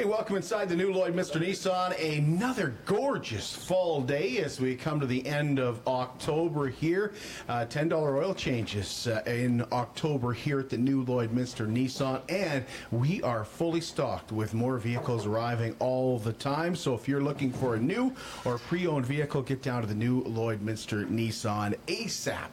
Hey, welcome inside the new Lloydminster Nissan. Another gorgeous fall day as we come to the end of October here. Uh, $10 oil changes uh, in October here at the new Lloydminster Nissan, and we are fully stocked with more vehicles arriving all the time. So if you're looking for a new or pre owned vehicle, get down to the new Lloydminster Nissan ASAP.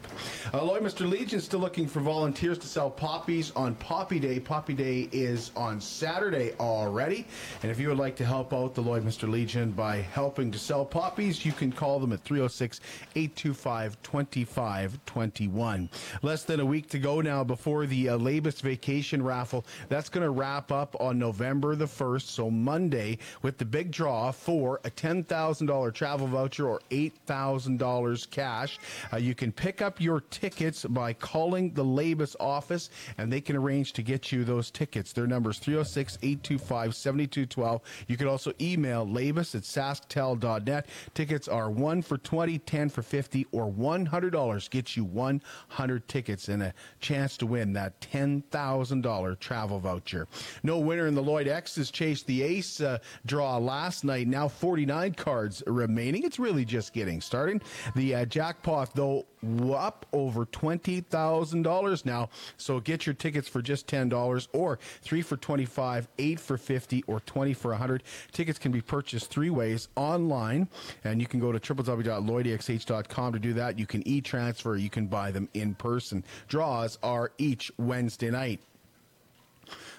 Uh, Lloydminster Legion still looking for volunteers to sell poppies on Poppy Day. Poppy Day is on Saturday already. And if you would like to help out the Lloydminster Legion by helping to sell poppies, you can call them at 306 825 2521. Less than a week to go now before the uh, Labus Vacation Raffle. That's going to wrap up on November the 1st, so Monday, with the big draw for a $10,000 travel voucher or $8,000 cash. Uh, you can pick up your tickets by calling the Labus office, and they can arrange to get you those tickets. Their number is 306 825 7212. You can also email labus at sasktel.net. Tickets are 1 for 20, 10 for 50, or $100 gets you 100 tickets and a chance to win that $10,000 travel voucher. No winner in the Lloyd X's chased the ace uh, draw last night. Now 49 cards remaining. It's really just getting started. The uh, jackpot, though, up over $20,000 now. So get your tickets for just $10 or 3 for 25, 8 for 50 or 20 for 100. Tickets can be purchased three ways online and you can go to www.lloydxh.com to do that. You can e-transfer, you can buy them in person. Draws are each Wednesday night.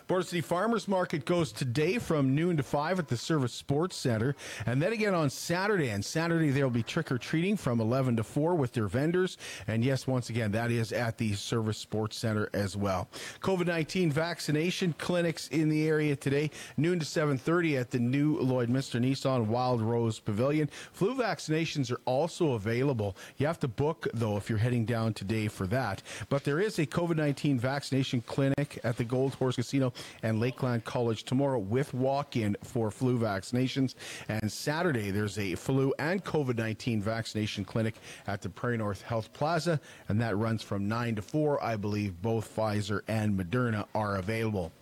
Border City Farmers Market goes today from noon to 5 at the Servus Sports Center. And then again on Saturday. And Saturday, there will be trick or treating from 11 to 4 with their vendors. And yes, once again, that is at the Servus Sports Center as well. COVID 19 vaccination clinics in the area today, noon to 7.30 at the new Lloyd Lloydminster Nissan Wild Rose Pavilion. Flu vaccinations are also available. You have to book, though, if you're heading down today for that. But there is a COVID 19 vaccination clinic at the Gold Horse Casino and Lakeland College tomorrow with walk in for flu vaccinations. And Saturday, there's a flu and COVID 19 vaccination clinic at the Prairie North Health Plaza, and that runs from 9 to 4. I believe both Pfizer and Moderna are available.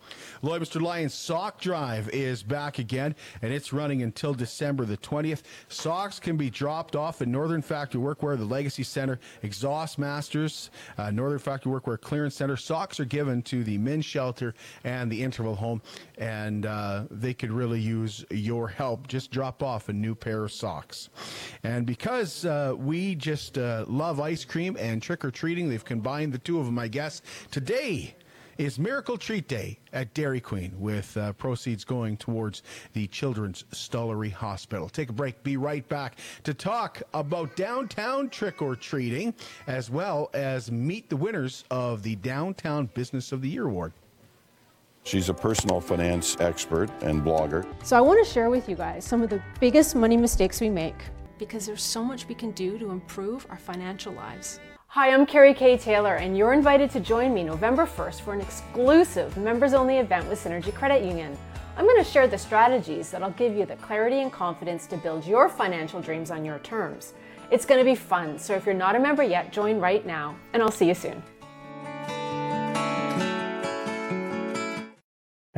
Lloydminster Lions Sock Drive is back again, and it's running until December the 20th. Socks can be dropped off at Northern Factory Workwear, the Legacy Center, Exhaust Masters, uh, Northern Factory Workwear Clearance Center. Socks are given to the men's shelter and the interval home, and uh, they could really use your help. Just drop off a new pair of socks. And because uh, we just uh, love ice cream and trick or treating, they've combined the two of them, I guess. Today, is Miracle Treat Day at Dairy Queen, with uh, proceeds going towards the Children's Stollery Hospital. Take a break. Be right back to talk about downtown trick or treating, as well as meet the winners of the Downtown Business of the Year Award. She's a personal finance expert and blogger. So I want to share with you guys some of the biggest money mistakes we make because there's so much we can do to improve our financial lives. Hi, I'm Kerry K. Taylor, and you're invited to join me November 1st for an exclusive members only event with Synergy Credit Union. I'm going to share the strategies that'll give you the clarity and confidence to build your financial dreams on your terms. It's going to be fun, so if you're not a member yet, join right now, and I'll see you soon.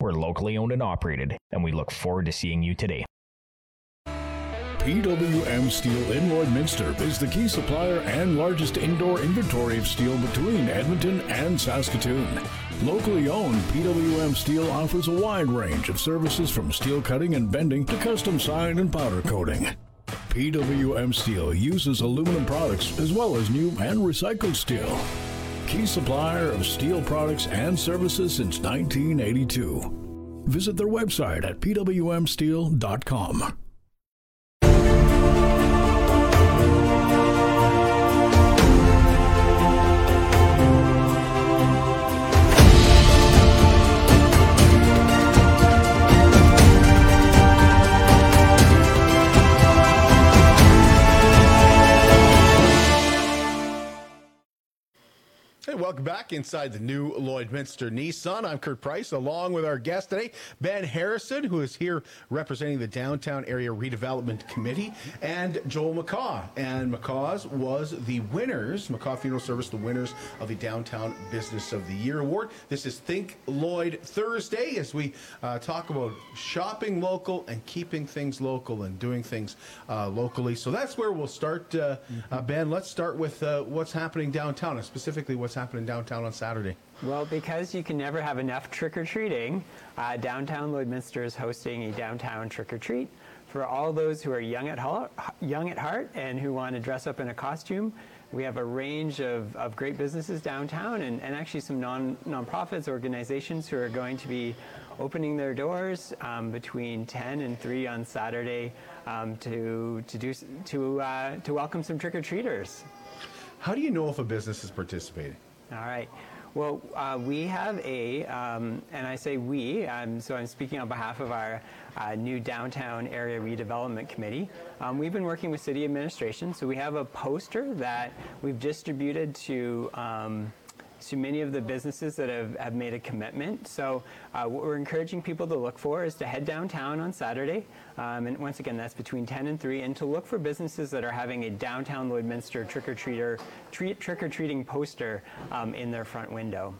We're locally owned and operated, and we look forward to seeing you today. PWM Steel in Lloydminster is the key supplier and largest indoor inventory of steel between Edmonton and Saskatoon. Locally owned, PWM Steel offers a wide range of services from steel cutting and bending to custom sign and powder coating. PWM Steel uses aluminum products as well as new and recycled steel. Key supplier of steel products and services since 1982. Visit their website at pwmsteel.com. Hey, welcome back inside the new Lloydminster Nissan. I'm Kurt Price, along with our guest today, Ben Harrison, who is here representing the Downtown Area Redevelopment Committee, and Joel McCaw. And McCaw's was the winners, McCaw Funeral Service, the winners of the Downtown Business of the Year Award. This is Think Lloyd Thursday as we uh, talk about shopping local and keeping things local and doing things uh, locally. So that's where we'll start, uh, uh, Ben. Let's start with uh, what's happening downtown, and specifically what's happening downtown on Saturday. Well, because you can never have enough trick or treating, uh, downtown Lloydminster is hosting a downtown trick or treat for all those who are young at heart, young at heart and who want to dress up in a costume. We have a range of, of great businesses downtown and, and actually some non nonprofits, organizations who are going to be opening their doors um, between 10 and 3 on Saturday um, to, to, do, to, uh, to welcome some trick or treaters. How do you know if a business is participating? All right. Well, uh, we have a, um, and I say we, um, so I'm speaking on behalf of our uh, new downtown area redevelopment committee. Um, we've been working with city administration, so we have a poster that we've distributed to um, to many of the businesses that have, have made a commitment. So uh, what we're encouraging people to look for is to head downtown on Saturday, um, and once again that's between 10 and 3, and to look for businesses that are having a downtown Lloydminster trick-or-treater treat, trick-or-treating poster um, in their front window.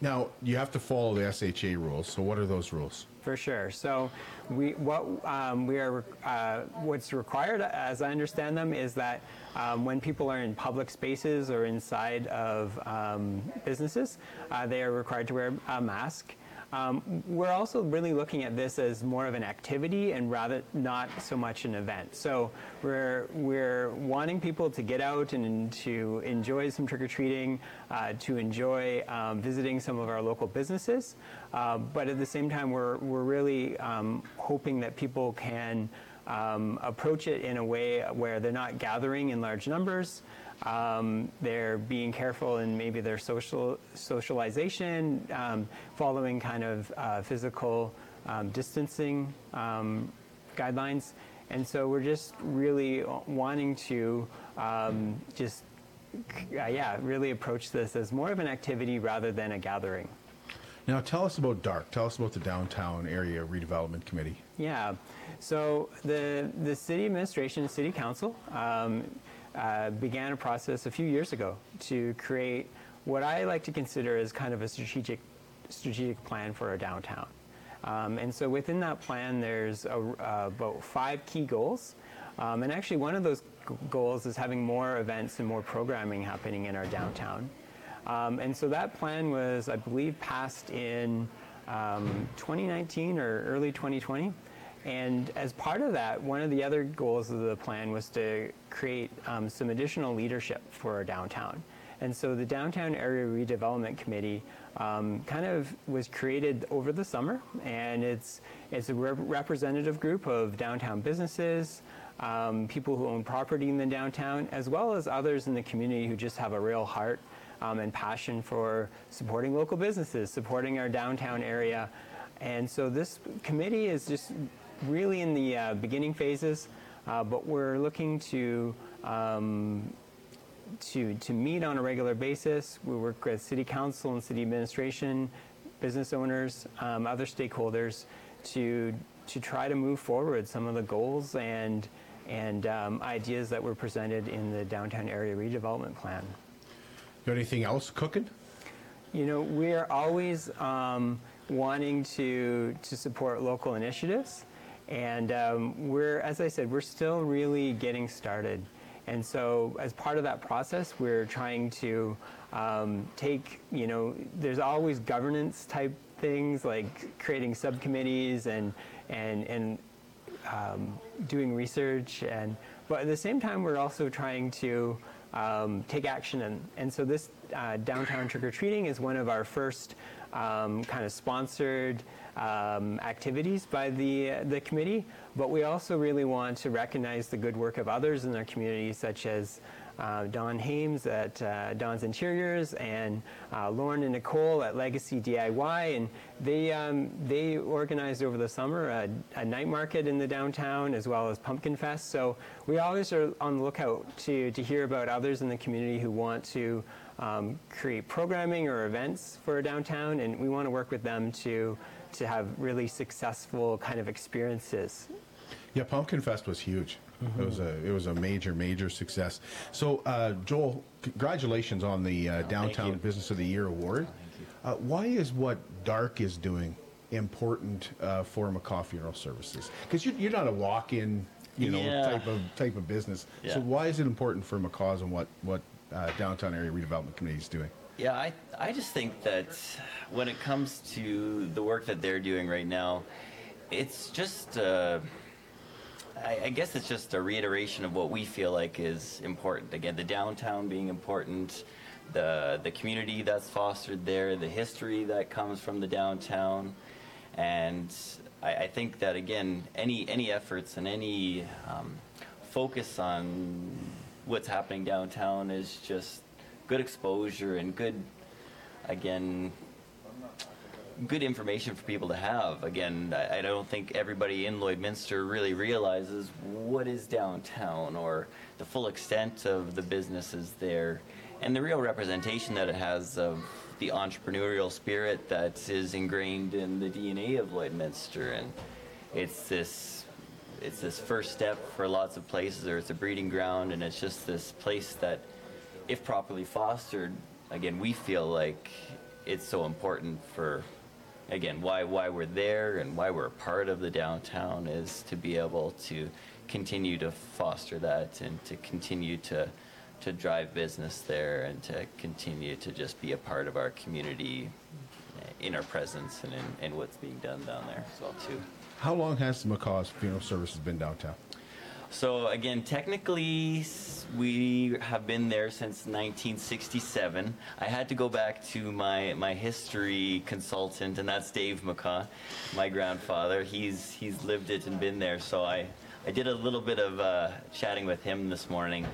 Now, you have to follow the SHA rules. So, what are those rules? For sure. So, we what um, we are uh, what's required, as I understand them, is that um, when people are in public spaces or inside of um, businesses, uh, they are required to wear a mask. Um, we're also really looking at this as more of an activity and rather not so much an event. So we're we're wanting people to get out and to enjoy some trick or treating, uh, to enjoy um, visiting some of our local businesses, uh, but at the same time we're we're really um, hoping that people can. Um, approach it in a way where they're not gathering in large numbers, um, they're being careful in maybe their social socialization, um, following kind of uh, physical um, distancing um, guidelines. And so we're just really wanting to um, just, uh, yeah, really approach this as more of an activity rather than a gathering. Now, tell us about DARC. Tell us about the Downtown Area Redevelopment Committee. Yeah. So the the city administration, city council, um, uh, began a process a few years ago to create what I like to consider as kind of a strategic strategic plan for our downtown. Um, and so within that plan, there's a, uh, about five key goals. Um, and actually, one of those goals is having more events and more programming happening in our downtown. Um, and so that plan was, I believe, passed in um, 2019 or early 2020. And as part of that, one of the other goals of the plan was to create um, some additional leadership for our downtown. And so the Downtown Area Redevelopment Committee um, kind of was created over the summer, and it's, it's a rep- representative group of downtown businesses, um, people who own property in the downtown, as well as others in the community who just have a real heart um, and passion for supporting local businesses, supporting our downtown area. And so this committee is just really in the uh, beginning phases, uh, but we're looking to, um, to, to meet on a regular basis. We work with city council and city administration, business owners, um, other stakeholders to, to try to move forward some of the goals and, and um, ideas that were presented in the downtown area redevelopment plan. Got anything else cooking? You know, we're always um, wanting to, to support local initiatives. And um, we're, as I said, we're still really getting started. And so, as part of that process, we're trying to um, take, you know, there's always governance type things like creating subcommittees and and and um, doing research. And but at the same time, we're also trying to um, take action. And, and so this uh, downtown trick or treating is one of our first um, kind of sponsored um, activities by the, uh, the committee. But we also really want to recognize the good work of others in our community, such as uh, Don Hames at uh, Don's Interiors and uh, Lauren and Nicole at Legacy DIY. And they, um, they organized over the summer a, a, night market in the downtown as well as Pumpkin Fest. So we always are on the lookout to, to hear about others in the community who want to um, create programming or events for downtown. And we want to work with them to, to have really successful kind of experiences. Yeah, Pumpkin Fest was huge. Mm-hmm. It was a it was a major major success. So uh, Joel, congratulations on the uh, Downtown Business of the Year award. Uh, why is what DARC is doing important uh, for McCaw Funeral Services? Because you're, you're not a walk-in, you know, Yeah. type of type of business. So why is it important for McCaw's and what what uh, Downtown Area Redevelopment Committee is doing? Yeah, I, I just think that when it comes to the work that they're doing right now, it's just, uh, I, I guess it's just a reiteration of what we feel like is important. Again, the downtown being important, the, the community that's fostered there, the history that comes from the downtown. And I, I think that, again, any, any efforts and any um, focus on what's happening downtown is just good exposure and good, again, good information for people to have. Again, I, I don't think everybody in Lloydminster really realizes what is downtown or the full extent of the businesses there and the real representation that it has of the entrepreneurial spirit that is ingrained in the DNA of Lloydminster. And it's this it's this first step for lots of places or it's a breeding ground and it's just this place that if properly fostered again we feel like it's so important for again why why we're there and why we're a part of the downtown is to be able to continue to foster that and to continue to to drive business there and to continue to just be a part of our community in our presence and in, in what's being done down there as well too. How long has McCaw's Funeral Services been downtown? So again, technically, we have been there since 1967. I had to go back to my my history consultant, and that's Dave McCaw, my grandfather. He's he's lived it and been there. So I I did a little bit of uh, chatting with him this morning,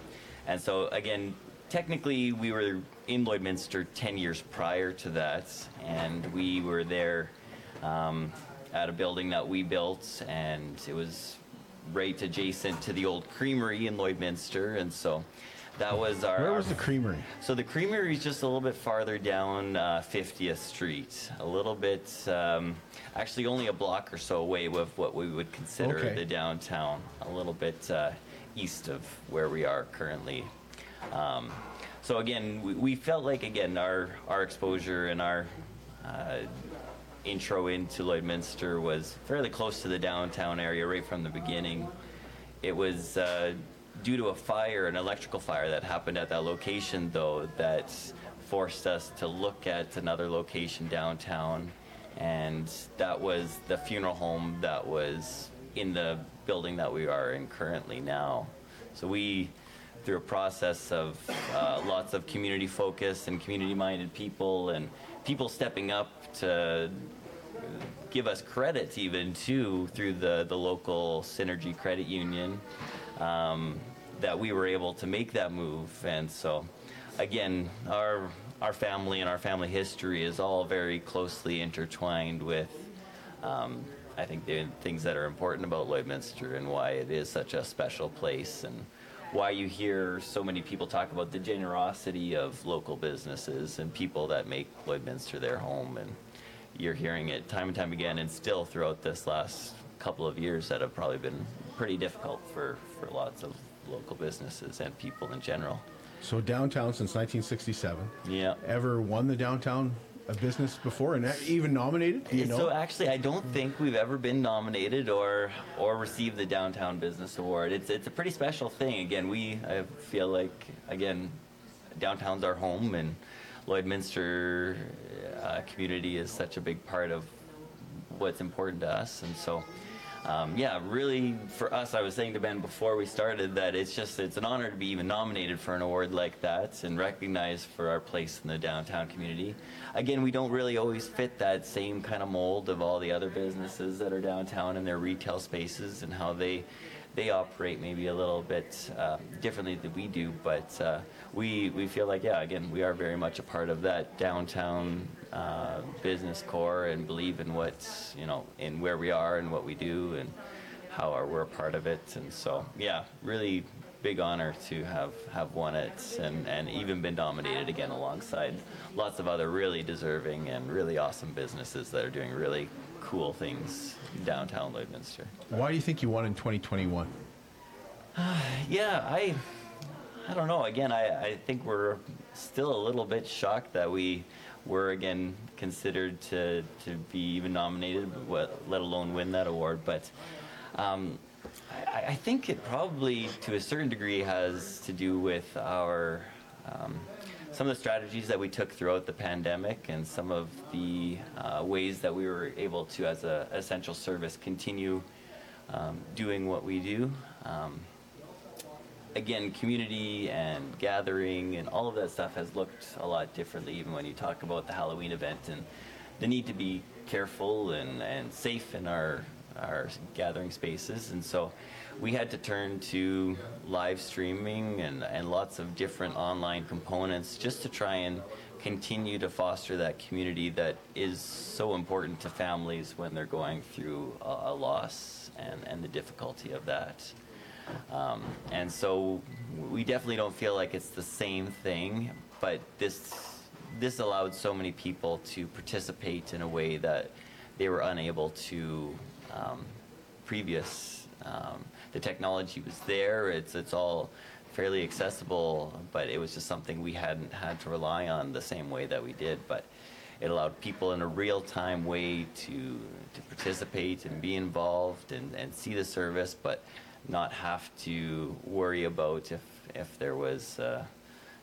and so again. Technically, we were in Lloydminster 10 years prior to that, and we were there um, at a building that we built, and it was right adjacent to the old creamery in Lloydminster, and so that was our. Where was the creamery? So the creamery is just a little bit farther down uh, 50th Street, a little bit, um, actually only a block or so away with what we would consider Okay. the downtown, a little bit uh, east of where we are currently. Um, so again, we, we felt like again our our exposure and our uh, intro into Lloydminster was fairly close to the downtown area right from the beginning. It was uh, due to a fire, an electrical fire that happened at that location, though, that forced us to look at another location downtown. And that was the funeral home that was in the building that we are in currently now. So we, through a process of uh, lots of community focus and community minded people and people stepping up to give us credit even too through the, the local Synergy Credit Union um, that we were able to make that move. And so, again, our our family and our family history is all very closely intertwined with. Um, I think the things that are important about Lloydminster and why it is such a special place and why you hear so many people talk about the generosity of local businesses and people that make Lloydminster their home and you're hearing it time and time again and still throughout this last couple of years that have probably been pretty difficult for, for lots of local businesses and people in general. So downtown since 1967. Yeah. Ever won the downtown uh, business before and even nominated? Do you know? So actually, I don't think we've ever been nominated or or received the Downtown Business Award. It's it's a pretty special thing. Again, we I feel like again, downtown's our home, and Lloydminster uh, community is such a big part of what's important to us, and so. Um, yeah, really for us, I was saying to Ben before we started that it's just it's an honor to be even nominated for an award like that and recognized for our place in the downtown community. Again, we don't really always fit that same kind of mold of all the other businesses that are downtown in their retail spaces and how they they operate maybe a little bit uh, differently than we do, but uh, we we feel like yeah, again, we are very much a part of that downtown uh, business core and believe in what's you know in where we are and what we do and how are, we're a part of it, and so yeah, really big honor to have have won it and and even been nominated again alongside lots of other really deserving and really awesome businesses that are doing really cool things downtown Lloydminster. Why do you think you won in 2021? yeah, I I don't know. Again, I, I think we're still a little bit shocked that we were again considered to, to be even nominated, let alone win that award. But um, I, I, think it probably, to a certain degree, has to do with our um, some of the strategies that we took throughout the pandemic and some of the uh, ways that we were able to, as an essential service, continue um, doing what we do. Um, again, community and gathering and all of that stuff has looked a lot differently, even when you talk about the Halloween event and the need to be careful and, and safe in our our gathering spaces. And so we had to turn to live streaming and, and lots of different online components just to try and continue to foster that community that is so important to families when they're going through a, a loss and, and the difficulty of that. Um, and so we definitely don't feel like it's the same thing, but this this allowed so many people to participate in a way that they were unable to um, previous. Um, the technology was there; it's it's all fairly accessible, but it was just something we hadn't had to rely on the same way that we did. But it allowed people in a real-time way to to participate and be involved and, and see the service, but not have to worry about if if there was uh,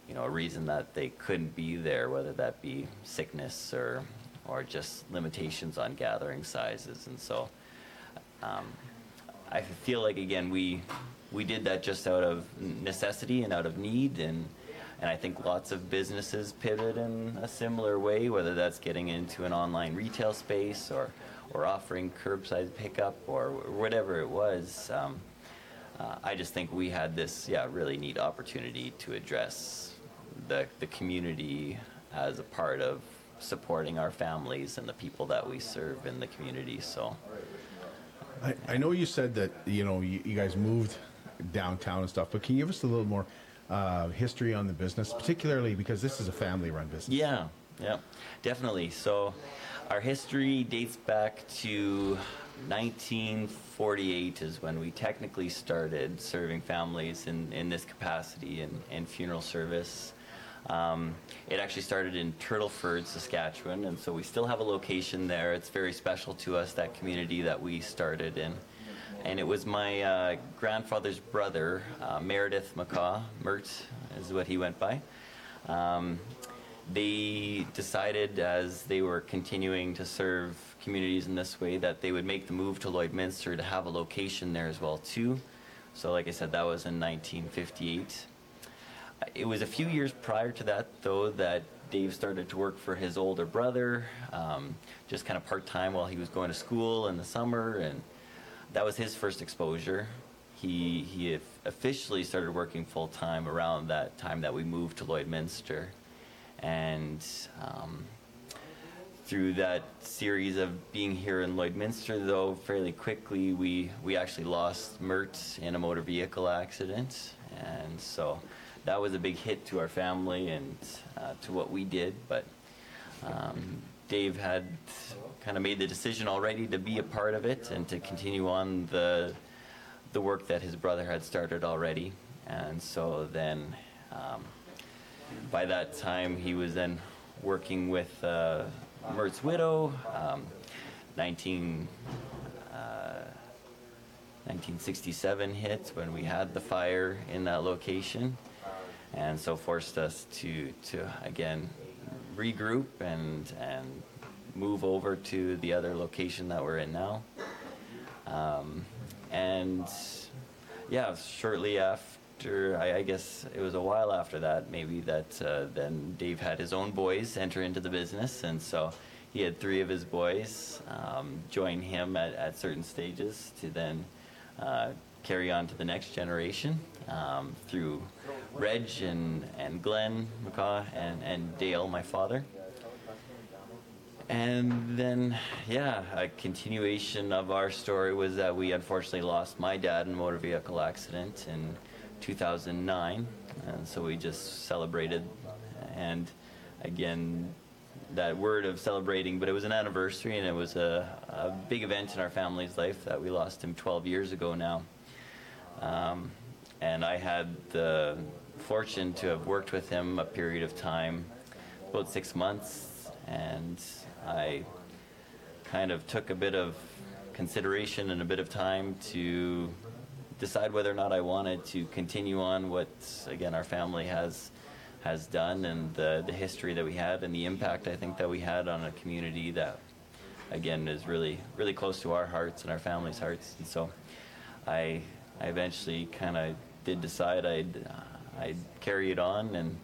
you know a reason that they couldn't be there, whether that be sickness or or just limitations on gathering sizes, and so um, I feel like again we we did that just out of necessity and out of need and. And I think lots of businesses pivot in a similar way, whether that's getting into an online retail space or, or offering curbside pickup or whatever it was. Um, uh, I just think we had this, yeah, really neat opportunity to address the, the community as a part of supporting our families and the people that we serve in the community. So, I, I know you said that you know you, you, guys moved downtown and stuff, but can you give us a little more uh, history on the business, particularly because this is a family-run business? Yeah, yeah, definitely. So, our history dates back to 1948 is when we technically started serving families in, in this capacity in, in funeral service. Um, it actually started in Turtleford, Saskatchewan, and so we still have a location there. It's very special to us, that community that we started in. And it was my uh, grandfather's brother, uh, Meredith McCaw, Mert is what he went by. Um, they decided as they were continuing to serve communities in this way that they would make the move to Lloydminster to have a location there as well too. So like I said, that was in 1958. It was a few years prior to that though that Dave started to work for his older brother, um, just kind of part-time while he was going to school in the summer and that was his first exposure. He, he officially started working full-time around that time that we moved to Lloydminster. And um, through that series of being here in Lloydminster, though, fairly quickly we, we actually lost Mert in a motor vehicle accident. And so that was a big hit to our family and uh, to what we did. But um, Dave had kind of made the decision already to be a part of it and to continue on the, the work that his brother had started already. And so then um, by that time, he was then working with uh, Mert's widow, um, 19, uh, 1967 hit when we had the fire in that location, and so forced us to, to again regroup and, and move over to the other location that we're in now. Um, and yeah, shortly after, I, I guess it was a while after that, maybe that uh, then Dave had his own boys enter into the business, and so he had three of his boys um, join him at, at certain stages to then uh, carry on to the next generation um, through Reg and, and Glenn McCaw and, and Dale, my father. And then, yeah, a continuation of our story was that we unfortunately lost my dad in a motor vehicle accident in 2009. And so we just celebrated. And again, that word of celebrating, but it was an anniversary and it was a, a big event in our family's life that we lost him 12 years ago now. Um, and I had the fortune to have worked with him a period of time, about six months, and I kind of took a bit of consideration and a bit of time to decide whether or not I wanted to continue on what, again, our family has has done and the, the history that we had and the impact I think that we had on a community that, again, is really really close to our hearts and our family's hearts. And so, I I eventually kind of did decide I'd uh, I'd carry it on and.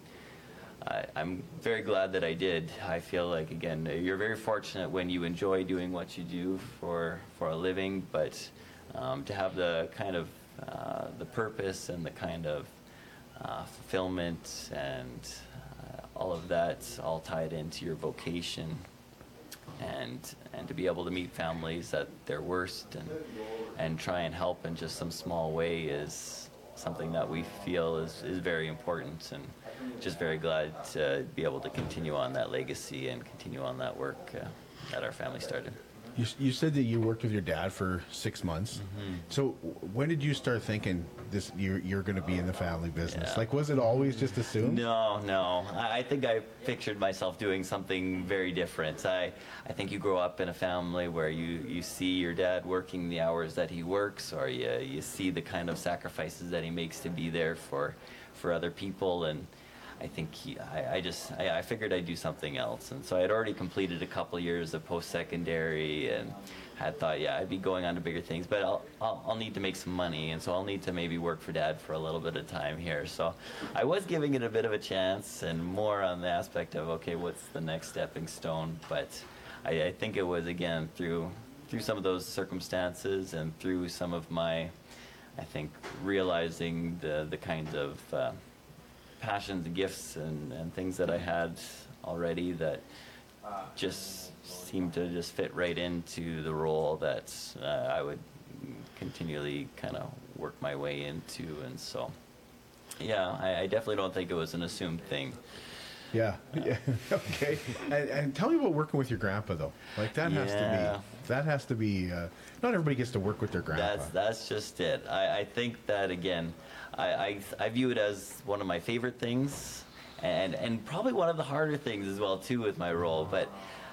I, I'm very glad that I did. I feel like again, you're very fortunate when you enjoy doing what you do for for a living, but um, to have the kind of uh, the purpose and the kind of uh, fulfillment and uh, all of that all tied into your vocation and and to be able to meet families at their worst and and try and help in just some small way is something that we feel is, is very important and just very glad to be able to continue on that legacy and continue on that work uh, that our family started. You, you said that you worked with your dad for six months. Mm-hmm. So when did you start thinking this you're, you're going to be in the family business? Yeah. Like, was it always just assumed? No, no. I, I think I pictured myself doing something very different. I, I think you grow up in a family where you, you see your dad working the hours that he works, or you, you see the kind of sacrifices that he makes to be there for, for other people. And I think he, I, I just, I, I figured I'd do something else. And so I had already completed a couple years of post-secondary and had thought, yeah, I'd be going on to bigger things, but I'll, I'll, I'll need to make some money. And so I'll need to maybe work for dad for a little bit of time here. So I was giving it a bit of a chance and more on the aspect of, okay, what's the next stepping stone? But I, I think it was, again, through, through some of those circumstances and through some of my, I think, realizing the, the kinds of, uh, passions, and gifts, and, and things that I had already that just seemed to just fit right into the role that uh, I would continually kind of work my way into. And so, yeah, I, I definitely don't think it was an assumed thing. Yeah. yeah. okay. And, and tell me about working with your grandpa though. Like that has to be. That has to be. Uh, not everybody gets to work with their grandpa. That's that's just it. I, I think that again, I, I I view it as one of my favorite things, and and probably one of the harder things as well too with my role. But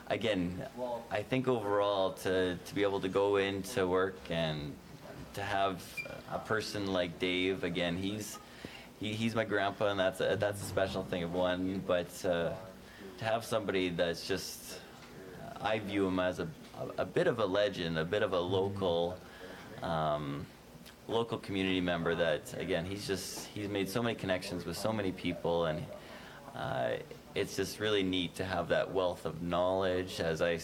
again, I think overall to to be able to go into work and to have a person like Dave again, he's he, he's my grandpa, and that's a, that's a special thing of one. But uh, to have somebody that's just I view him as a, a, bit of a legend, a bit of a local, um, local community member. That again, he's just he's made so many connections with so many people, and uh, it's just really neat to have that wealth of knowledge as I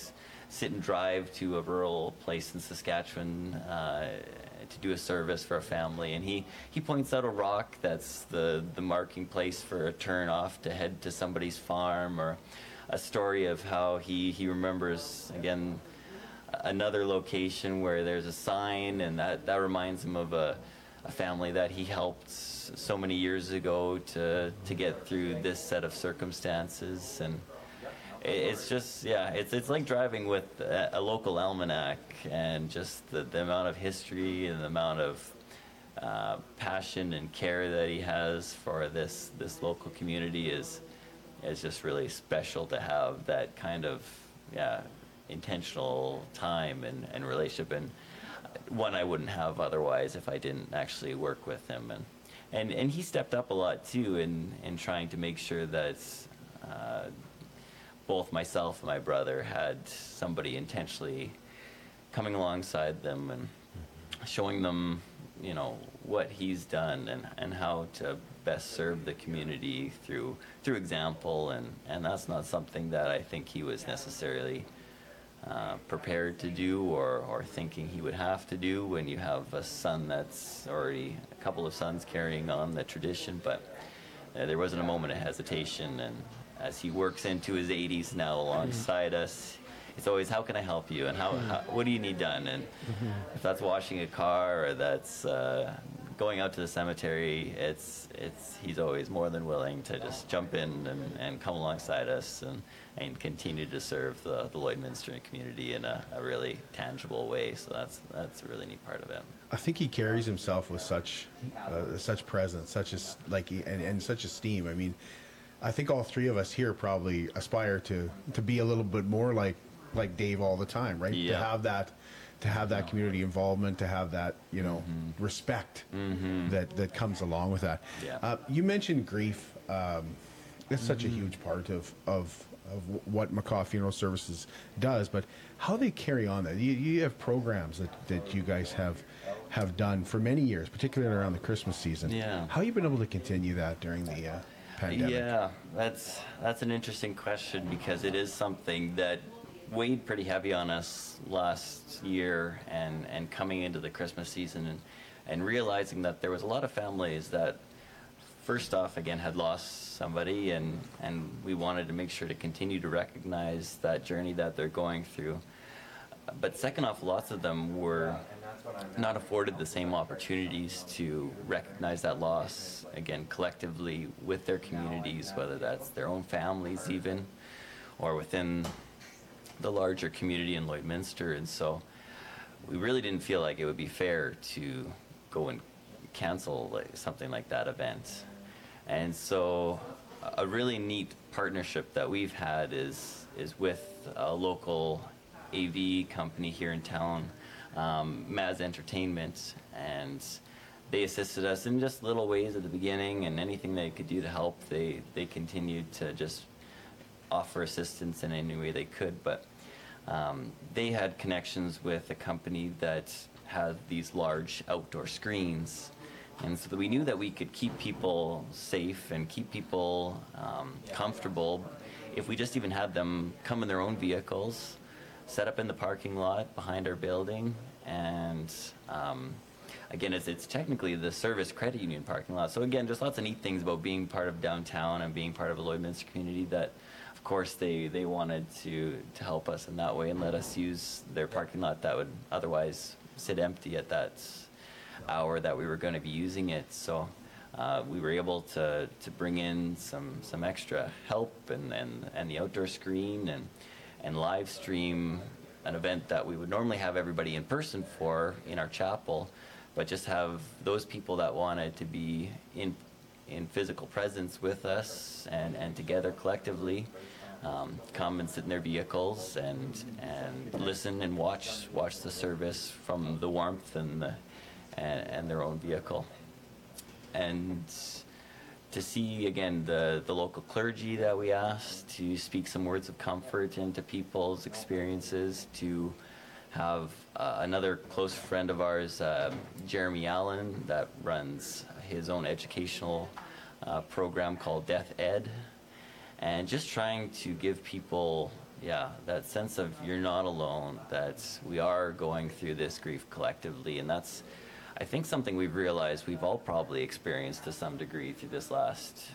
sit and drive to a rural place in Saskatchewan. Uh, to do a service for a family, and he, he points out a rock that's the, the marking place for a turn off to head to somebody's farm, or a story of how he, he remembers again another location where there's a sign, and that, that reminds him of a, a family that he helped so many years ago to, to get through this set of circumstances. And it's just, yeah, it's, it's like driving with a, a local almanac, and just the, the amount of history and the amount of uh, passion and care that he has for this, this local community is, is just really special to have that kind of yeah intentional time and, and relationship. And one I wouldn't have otherwise if I didn't actually work with him. And and, and he stepped up a lot too in, in trying to make sure that uh, both myself and my brother had somebody intentionally coming alongside them and showing them, you know, what he's done and, and how to best serve the community through through example, and, and that's not something that I think he was necessarily uh, prepared to do or, or thinking he would have to do when you have a son that's already a couple of sons carrying on the tradition. But there wasn't a moment of hesitation, and as he works into his 80s now alongside us, it's always how can I help you? And how, how what do you need done? And if that's washing a car or that's uh, going out to the cemetery it's it's he's always more than willing to just jump in and, and come alongside us and, and continue to serve the, the Lloydminster community in a, a really tangible way. So that's that's a really neat part of it I think he carries himself with such uh, such presence, such as like and, and such esteem. I mean, I think all three of us here probably aspire to to be a little bit more like like Dave all the time, right? Yeah. To have that to have that community involvement, to have that you know respect that that comes along with that. Yeah. Uh, you mentioned grief. Um, it's such a huge part of of of what McCaw Funeral Services does, but how they carry on that. You, you have programs that, that you guys have have done for many years, particularly around the Christmas season. Yeah. How you been able to continue that during the uh, pandemic? Yeah, that's that's an interesting question because it is something that weighed pretty heavy on us last year and, and coming into the Christmas season and, and realizing that there was a lot of families that first off again had lost somebody and, and we wanted to make sure to continue to recognize that journey that they're going through. But second off, lots of them were not afforded the same opportunities to recognize that loss again collectively with their communities, whether that's their own families even, or within the larger community in Lloydminster. And so we really didn't feel like it would be fair to go and cancel like, something like that event. And so a really neat partnership that we've had is is with a local AV company here in town, um, Maz Entertainment, and they assisted us in just little ways at the beginning, and anything they could do to help, they they continued to just offer assistance in any way they could. But um, they had connections with a company that had these large outdoor screens. And so we knew that we could keep people safe and keep people um, comfortable if we just even had them come in their own vehicles, set up in the parking lot behind our building, and um, again, it's, it's technically the Servus Credit Union parking lot. So again, just lots of neat things about being part of downtown and being part of a Lloydminster community that, of course, they, they wanted to, to help us in that way and let us use their parking lot that would otherwise sit empty at that hour that we were going to be using it. So uh, we were able to, to bring in some, some extra help and, and, and the outdoor screen and, and live stream an event that we would normally have everybody in person for in our chapel, but just have those people that wanted to be in, in physical presence with us and, and together collectively um, come and sit in their vehicles and, and listen and watch, watch the service from the warmth and, the, and, and their own vehicle. And to see again the, the local clergy that we asked to speak some words of comfort into people's experiences, to have uh, another close friend of ours, uh, Jeremy Allen, that runs his own educational uh, program called Death Ed, and just trying to give people, yeah, that sense of you're not alone, that we are going through this grief collectively, and that's I think something we've realized we've all probably experienced to some degree through this last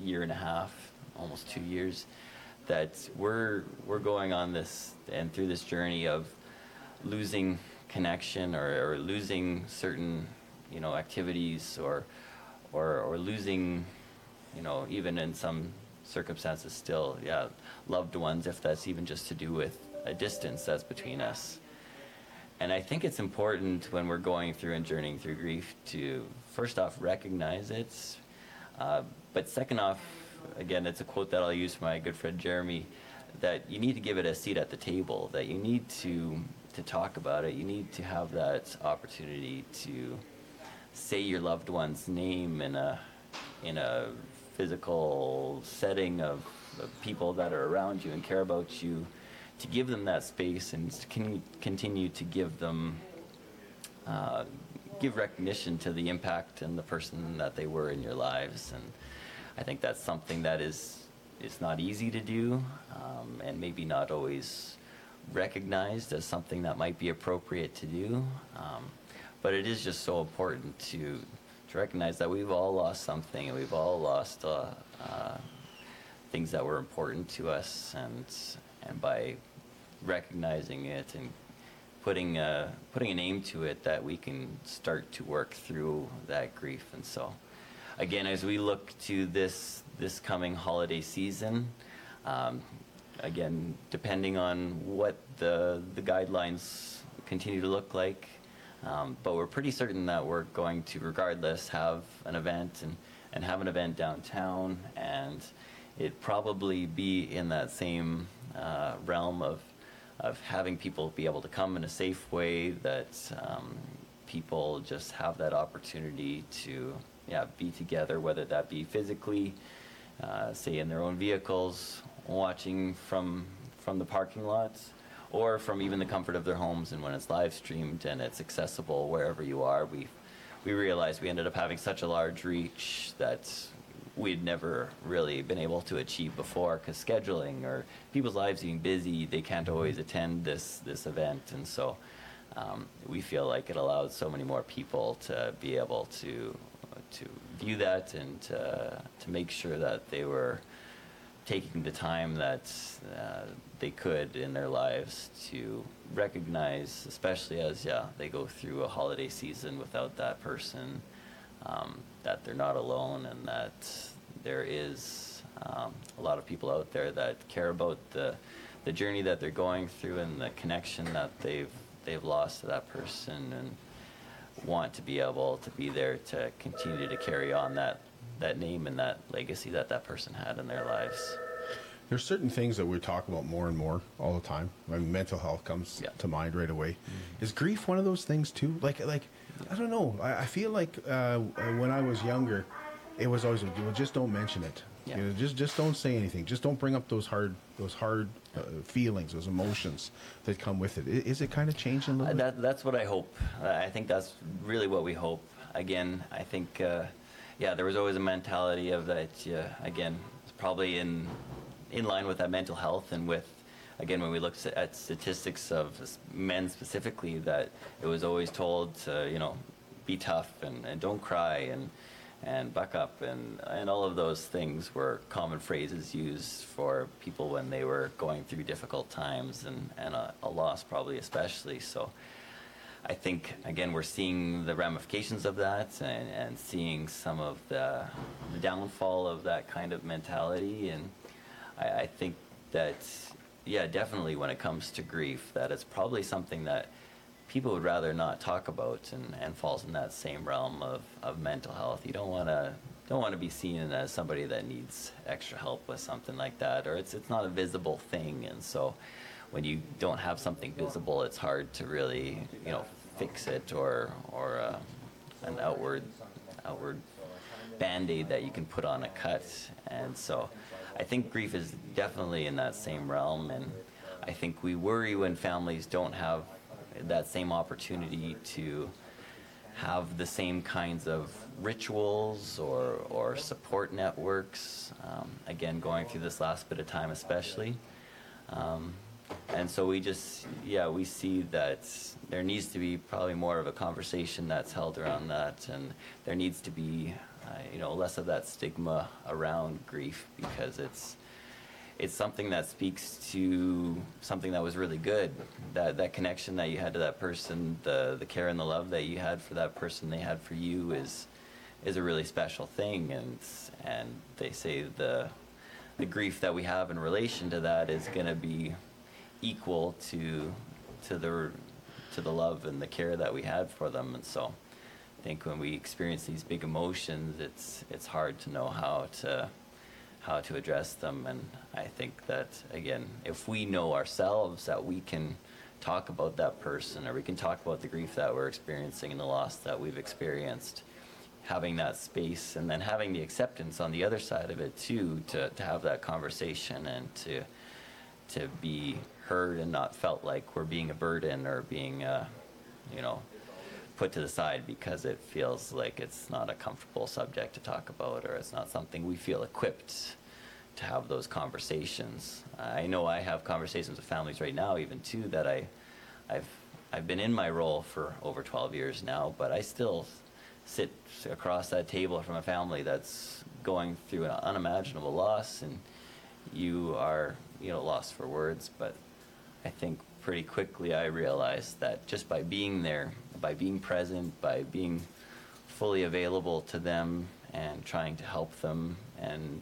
year and a half, almost two years, that we're we're going on this and through this journey of losing connection or, or losing certain you know activities or or or losing you know even in some circumstances still yeah loved ones if that's even just to do with a distance that's between us and I think it's important when we're going through and journeying through grief to first off recognize it, uh, but second off, again, it's a quote that I'll use from my good friend Jeremy, that you need to give it a seat at the table, that you need to to talk about it, you need to have that opportunity to say your loved one's name in a in a physical setting of, of people that are around you and care about you to give them that space and to con- continue to give them uh, give recognition to the impact and the person that they were in your lives. And I think that's something that is is not easy to do, um, and maybe not always recognized as something that might be appropriate to do. Um, but it is just so important to to recognize that we've all lost something, and we've all lost uh, uh, things that were important to us, and and by recognizing it and putting a, putting a name to it that we can start to work through that grief. And so, again, as we look to this this coming holiday season, um, again, depending on what the the guidelines continue to look like, um, but we're pretty certain that we're going to, regardless, have an event and and have an event downtown, and it probably be in that same uh, realm of of having people be able to come in a safe way that um, people just have that opportunity to yeah be together whether that be physically uh, say in their own vehicles watching from from the parking lots or from even the comfort of their homes. And when it's live streamed and it's accessible wherever you are we we realized we ended up having such a large reach that we'd never really been able to achieve before because scheduling or people's lives being busy, they can't always attend this this event, and so um, we feel like it allowed so many more people to be able to to view that and to, to make sure that they were taking the time that uh, they could in their lives to recognize, especially as yeah they go through a holiday season without that person um, that they're not alone and that there is um, a lot of people out there that care about the the journey that they're going through and the connection that they've they've lost to that person and want to be able to be there to continue to carry on that that name and that legacy that that person had in their lives. There's certain things that we talk about more and more all the time. I mean, mental health comes Yeah. to mind right away. Is grief one of those things too? Like, like I don't know. I, I feel like uh, when I was younger, it was always well, just don't mention it. Yeah. You know, just just don't say anything. Just don't bring up those hard those hard uh, feelings, those emotions that come with it. Is, Is it kind of changing a little Uh, bit? That, that's what I hope. Uh, I think that's really what we hope. Again, I think, uh, yeah, there was always a mentality of that. Uh, again, it's probably in in line with that mental health and with, again, when we look at statistics of men specifically, that it was always told to, you know, be tough and, and don't cry and and buck up and and all of those things were common phrases used for people when they were going through difficult times and and a, a loss probably especially. So I think again we're seeing the ramifications of that and, and seeing some of the, the downfall of that kind of mentality. And I, I think that yeah definitely when it comes to grief that it's probably something that people would rather not talk about and, and falls in that same realm of, of mental health you don't want to don't want to be seen as somebody that needs extra help with something like that or it's it's not a visible thing and so when you don't have something visible, it's hard to really, you know, fix it or or uh, an outward outward band-aid that you can put on a cut. And so, I think grief is definitely in that same realm. And I think we worry when families don't have that same opportunity to have the same kinds of rituals or, or support networks. Um, again, going through this last bit of time, especially. Um, and so we just, yeah, we see that there needs to be probably more of a conversation that's held around that, and there needs to be, Uh, you know, less of that stigma around grief because it's it's something that speaks to something that was really good. That that connection that you had to that person, the the care and the love that you had for that person, they had for you is is a really special thing, and and they say the the grief that we have in relation to that is going to be equal to to the to the love and the care that we had for them and so I think when we experience these big emotions it's it's hard to know how to how to address them. And I think that again if we know ourselves that we can talk about that person or we can talk about the grief that we're experiencing and the loss that we've experienced having that space and then having the acceptance on the other side of it too to, to have that conversation and to to be heard and not felt like we're being a burden or being uh, you know put to the side because it feels like it's not a comfortable subject to talk about or it's not something we feel equipped to have those conversations. I know I have conversations with families right now, even too, that I, I've, I've been in my role for over 12 years now, but I still sit across that table from a family that's going through an unimaginable loss, and you are, you know, lost for words. But I think pretty quickly I realized that just by being there, by being present, by being fully available to them and trying to help them and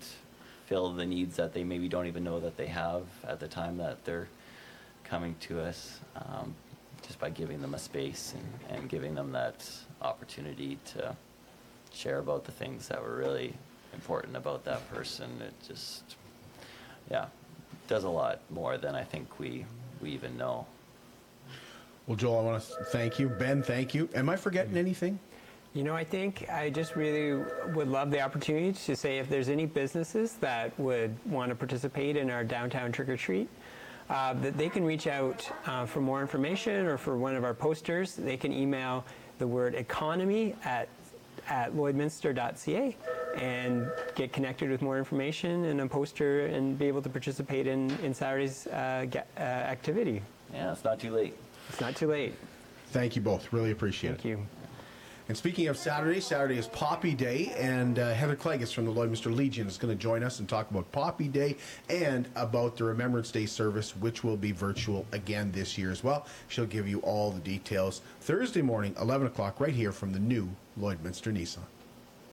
fill the needs that they maybe don't even know that they have at the time that they're coming to us, um, just by giving them a space and, and giving them that opportunity to share about the things that were really important about that person. It just, yeah, does a lot more than I think we, we even know. Well, Joel, I want to thank you. Ben, thank you. Am I forgetting anything? You know, I think I just really would love the opportunity to say if there's any businesses that would want to participate in our downtown trick or treat, uh, that they can reach out uh, for more information or for one of our posters. They can email the word economy at at lloydminster.ca and get connected with more information and a poster and be able to participate in, in Saturday's uh, uh, activity. Yeah, it's not too late. It's not too late. Thank you both. Really appreciate Thank it. Thank you. And speaking of Saturday, Saturday is Poppy Day, and uh, Heather Klegus from the Lloydminster Legion is going to join us and talk about Poppy Day and about the Remembrance Day service, which will be virtual again this year as well. She'll give you all the details Thursday morning, 11 o'clock, right here from the new Lloydminster Nissan.